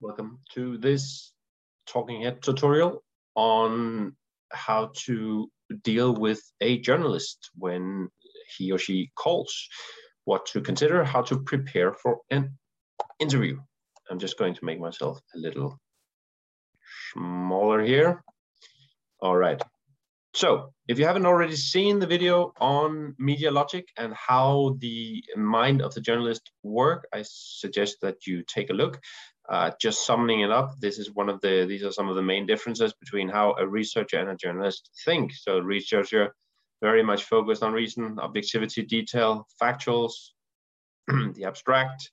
Welcome to this talking head tutorial on how to deal with a journalist when he or she calls, what to consider, how to prepare for an interview. I'm just going to make myself a little smaller here. All right. So if you haven't already seen the video on media logic and how the mind of the journalist work, I suggest that you take a look. Uh, just summing it up, this is one of the, these are some of the main differences between how a researcher and a journalist think. So researcher very much focused on reason, objectivity, detail, factuals, the abstract,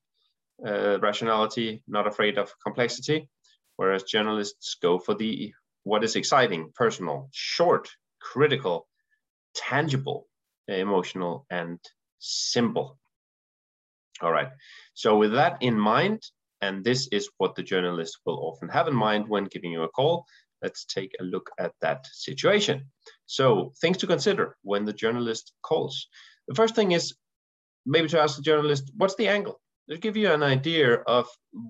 uh, rationality, not afraid of complexity, whereas journalists go for the what is exciting, personal, short, critical, tangible, emotional, and simple. All right. So with that in mind, and this is what the journalist will often have in mind when giving you a call, let's take a look at that situation. So things to consider when the journalist calls. The first thing is maybe to ask the journalist, what's the angle? To give you an idea of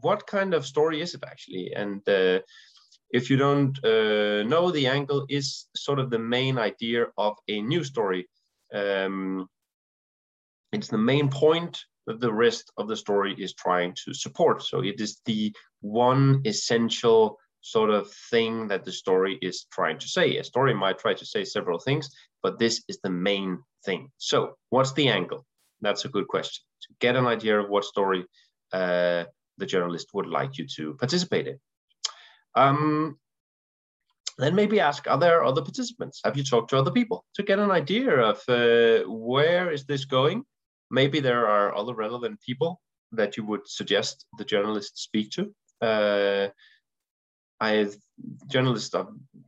what kind of story is it actually, and uh, if you don't uh, know, the angle is sort of the main idea of a news story. Um, it's the main point that the rest of the story is trying to support. So it is the one essential sort of thing that the story is trying to say. A story might try to say several things, but this is the main thing. So what's the angle? That's a good question. To get an idea of what story uh, the journalist would like you to participate in. Um, then maybe ask, are there other participants? Have you talked to other people to get an idea of uh, where is this going? Maybe there are other relevant people that you would suggest the journalist speak to. Uh, I journalists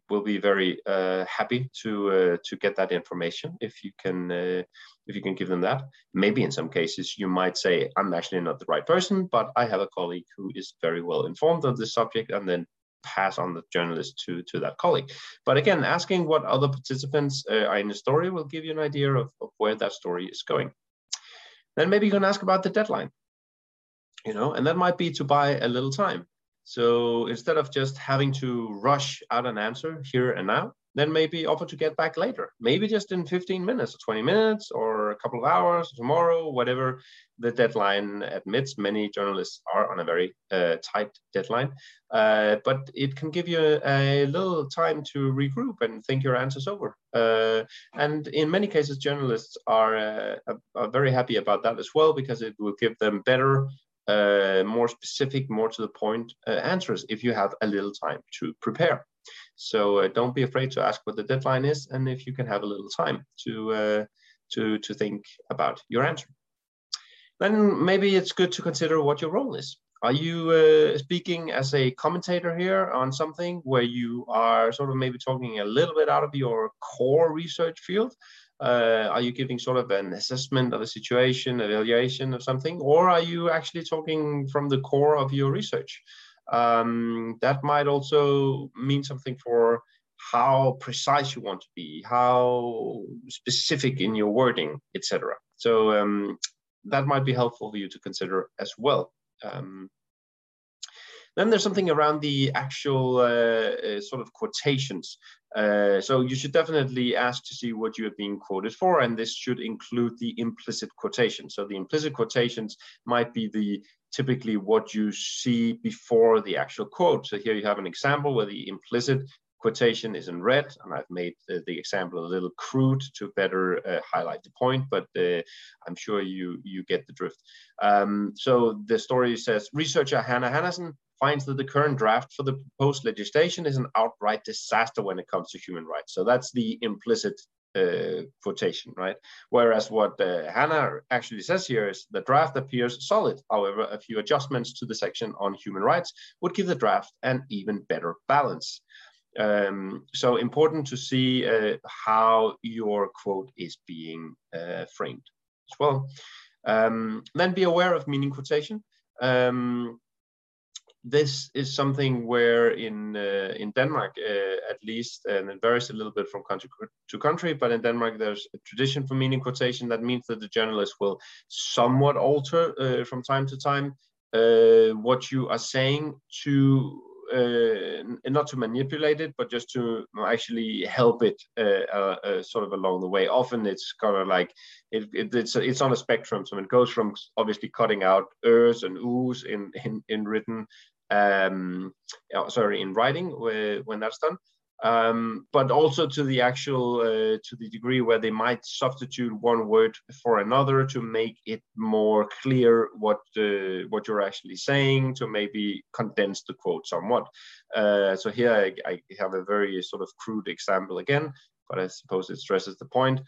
will be very uh, happy to uh, to get that information if you can uh, if you can give them that. Maybe in some cases you might say I'm actually not the right person, but I have a colleague who is very well informed on this subject, and then pass on the journalist to, to that colleague. But again, asking what other participants uh, are in the story will give you an idea of, of where that story is going. Then maybe you can ask about the deadline, you know, and that might be to buy a little time. So instead of just having to rush out an answer here and now, then maybe offer to get back later, maybe just in 15 minutes or 20 minutes or a couple of hours tomorrow, whatever the deadline admits. Many journalists are on a very uh, tight deadline, uh, but it can give you a, a, little time to regroup and think your answers over. Uh, and in many cases, journalists are, uh, are very happy about that as well because it will give them better uh, more specific, more to the point uh, answers if you have a little time to prepare. So uh, don't be afraid to ask what the deadline is, and if you can have a little time to uh, to to think about your answer. Then maybe it's good to consider what your role is. Are you uh, speaking as a commentator here on something where you are sort of maybe talking a little bit out of your core research field? Uh, are you giving sort of an assessment of a situation, evaluation of something, or are you actually talking from the core of your research? Um, that might also mean something for how precise you want to be, how specific in your wording, etc. So um, that might be helpful for you to consider as well. Um, then there's something around the actual uh, uh, sort of quotations. Uh, so you should definitely ask to see what you are being quoted for, and this should include the implicit quotation. So the implicit quotations might be the typically what you see before the actual quote. So here you have an example where the implicit quotation is in red, and I've made the, the example a little crude to better uh, highlight the point, but uh, I'm sure you, you get the drift. Um, so the story says, researcher Hannah Hannesson finds that the current draft for the proposed legislation is an outright disaster when it comes to human rights. So that's the implicit uh, quotation, right? Whereas what uh, Hannah actually says here is the draft appears solid. However, a few adjustments to the section on human rights would give the draft an even better balance. Um, so important to see uh, how your quote is being uh, framed as well. Um, then be aware of meaning quotation. Um, this is something where in uh, in Denmark, uh, at least, and it varies a little bit from country to country, but in Denmark, there's a tradition for meaning quotation. That means that the journalist will somewhat alter uh, from time to time uh, what you are saying to uh, not to manipulate it, but just to actually help it uh, sort of along the way. Often it's kind of like it, it, it's it's on a spectrum, so it goes from obviously cutting out ers and oos in in, in written, um, sorry, in writing when that's done, um, but also to the actual uh, to the degree where they might substitute one word for another to make it more clear what uh, what you're actually saying to maybe condense the quote somewhat. Uh, so here I, I, have a very sort of crude example again but i suppose it stresses the point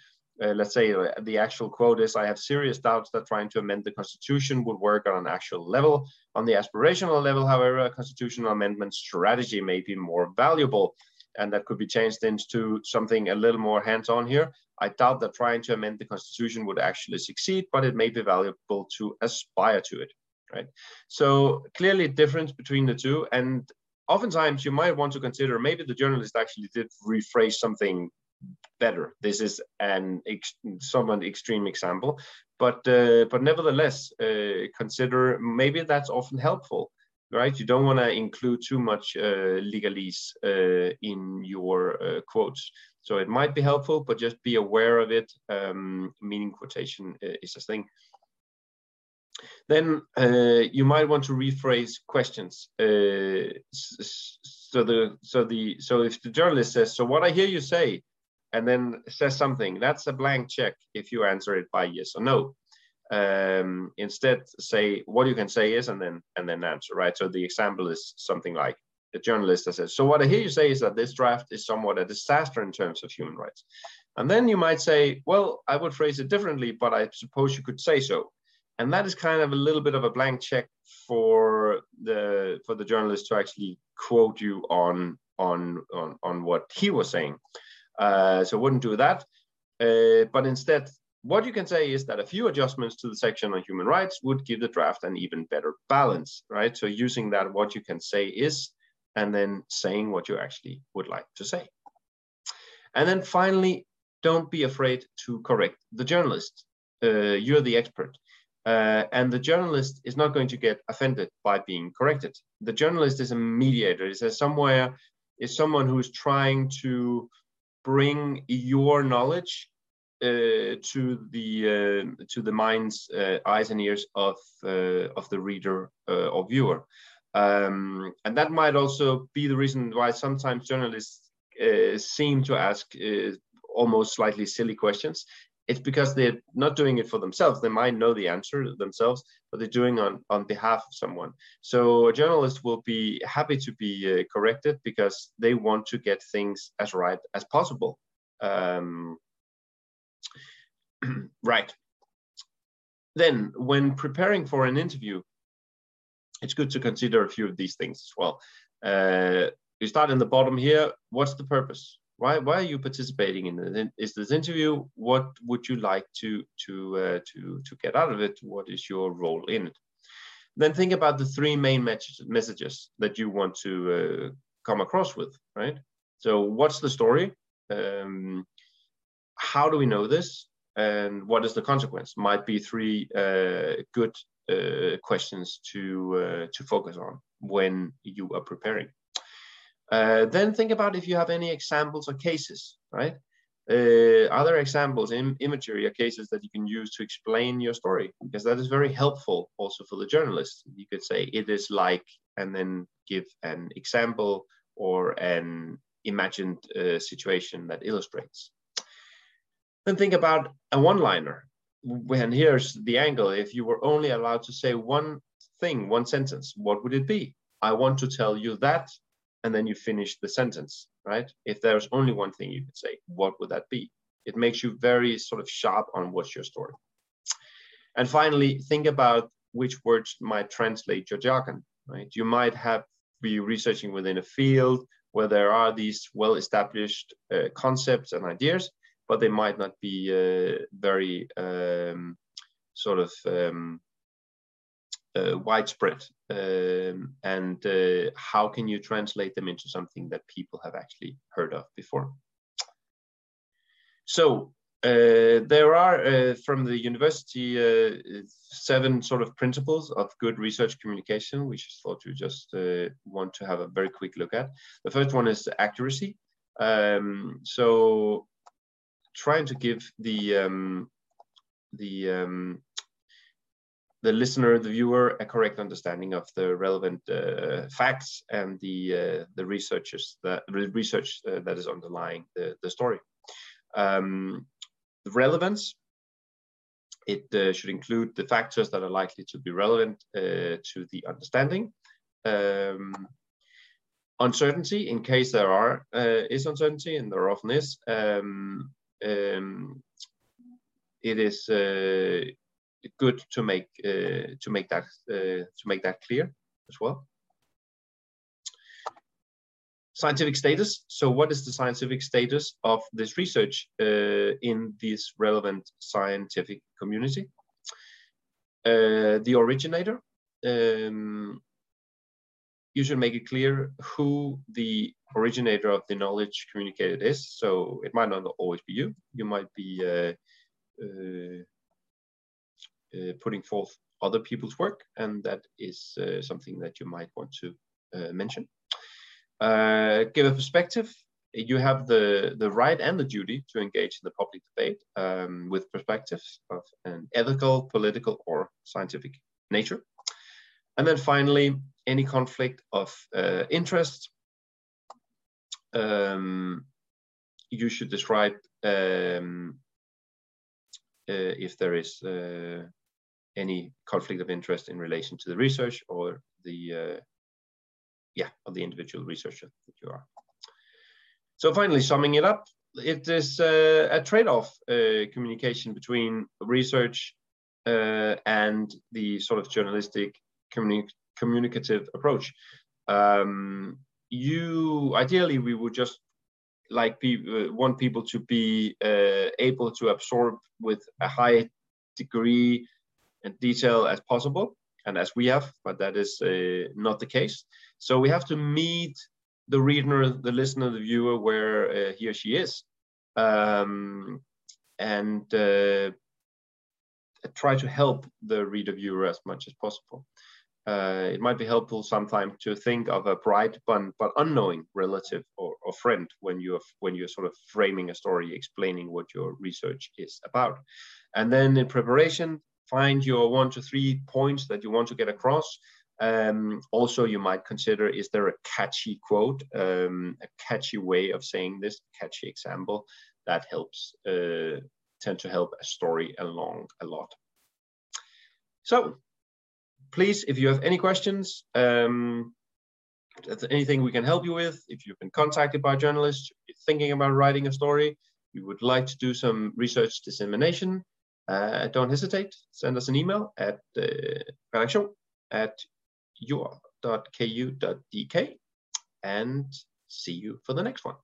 uh, let's say uh, the actual quote is I have serious doubts that trying to amend the constitution would work on an actual level. On the aspirational level, however, a constitutional amendment strategy may be more valuable and that could be changed into something a little more hands-on here. I doubt that trying to amend the constitution would actually succeed, but it may be valuable to aspire to it, right? So clearly difference between the two. And oftentimes you might want to consider maybe the journalist actually did rephrase something better. This is an ex somewhat extreme example, but uh, but nevertheless, uh, consider maybe that's often helpful right? You don't want to include too much uh, legalese uh, in your uh, quotes. So it might be helpful, but just be aware of it. Um, meaning quotation uh, is a thing. Then you might want to rephrase questions. So the so the so if the journalist says, "So what I hear you say," and then says something, that's a blank check if you answer it by yes or no. Um, instead say what you can say is and then and then answer right? So the example is something like a journalist that says so what i hear you say is that this draft is somewhat a disaster in terms of human rights. And then you might say well i would phrase it differently but i suppose you could say so. And that is kind of a little bit of a blank check for the for the journalist to actually quote you on on on, on what he was saying uh, so wouldn't do that uh, but instead what you can say is that a few adjustments to the section on human rights would give the draft an even better balance, right? So using that, what you can say is, and then saying what you actually would like to say. And then finally, don't be afraid to correct the journalist. Uh, you're the expert. Uh, and the journalist is not going to get offended by being corrected. The journalist is a mediator. Is somewhere is someone who's trying to bring your knowledge uh, to the uh, to the mind's uh, eyes and ears of of the reader or viewer. Um, and that might also be the reason why sometimes journalists seem to ask almost slightly silly questions it's because they're not doing it for themselves. They might know the answer themselves, but they're doing on on behalf of someone. So a journalist will be happy to be uh, corrected because they want to get things as right as possible. Um, right. Then, when preparing for an interview, it's good to consider a few of these things as well. Uh, you start in the bottom here. What's the purpose? Why, why are you participating in it? Is this interview? What would you like to to uh, to to get out of it? What is your role in it? Then think about the three main messages that you want to uh, come across with. Right. So, what's the story? Um, how do we know this? and what is the consequence might be three uh, good uh, questions to uh, to focus on when you are preparing. Uh, then think about if you have any examples or cases, right? Uh, other examples, in imagery or cases that you can use to explain your story, because that is very helpful also for the journalist. You could say it is like, and then give an example or an imagined uh, situation that illustrates. Then think about a one-liner. When here's the angle. If you were only allowed to say one thing, one sentence, what would it be? I want to tell you that, and then you finish the sentence, right? If there's only one thing you could say, what would that be? It makes you very sort of sharp on what's your story. And finally, think about which words might translate your jargon, right? You might have be researching within a field where there are these well-established uh, concepts and ideas, but they might not be uh, very um, sort of um, widespread. Um, and uh, how can you translate them into something that people have actually heard of before? So Uh, there are uh, from the university uh, seven sort of principles of good research communication, which I thought you just uh, want to have a very quick look at. The first one is accuracy. Um, so trying to give the um, the um, the listener, the viewer, a correct understanding of the relevant uh, facts and the uh, the researchers that the research that is underlying the, the story. Um, the relevance, it uh, should include the factors that are likely to be relevant uh, to the understanding. Um, uncertainty, in case there are uh, is uncertainty, and there often is, um, um, it is uh, good to make uh, to make that uh, to make that clear as well scientific status. So what is the scientific status of this research uh, in this relevant scientific community? The originator, um, you should make it clear who the originator of the knowledge communicated is. So it might not always be you. You might be uh, uh putting forth other people's work, and that is uh, something that you might want to mention. Uh, give a perspective. You have the, the right and the duty to engage in the public debate um, with perspectives of an ethical, political, or scientific nature. And then finally, any conflict of uh, interest, um, you should describe um, uh, if there is uh, any conflict of interest in relation to the research or the uh, yeah, of the individual researcher that you are. So finally, summing it up, it is uh, a trade-off uh, communication between research uh, and the sort of journalistic communi communicative approach. Um, you ideally we would just like people uh, want people to be uh, able to absorb with a high degree and detail as possible and as we have, but that is uh, not the case. So we have to meet the reader, the listener, the viewer where he or she is, um, and try to help the reader viewer as much as possible. Uh, it might be helpful sometimes to think of a bright but, but unknowing relative or, or, friend when you're when you're sort of framing a story, explaining what your research is about. And then in preparation, find your one to three points that you want to get across. Um, also, you might consider, is there a catchy quote, um, a catchy way of saying this, catchy example that helps, uh, tend to help a story along a lot. So please, if you have any questions, um, anything we can help you with, if you've been contacted by journalists, you're thinking about writing a story, you would like to do some research dissemination, uh, don't hesitate, send us an email at uh, redaktion at jura.ku.dk and see you for the next one.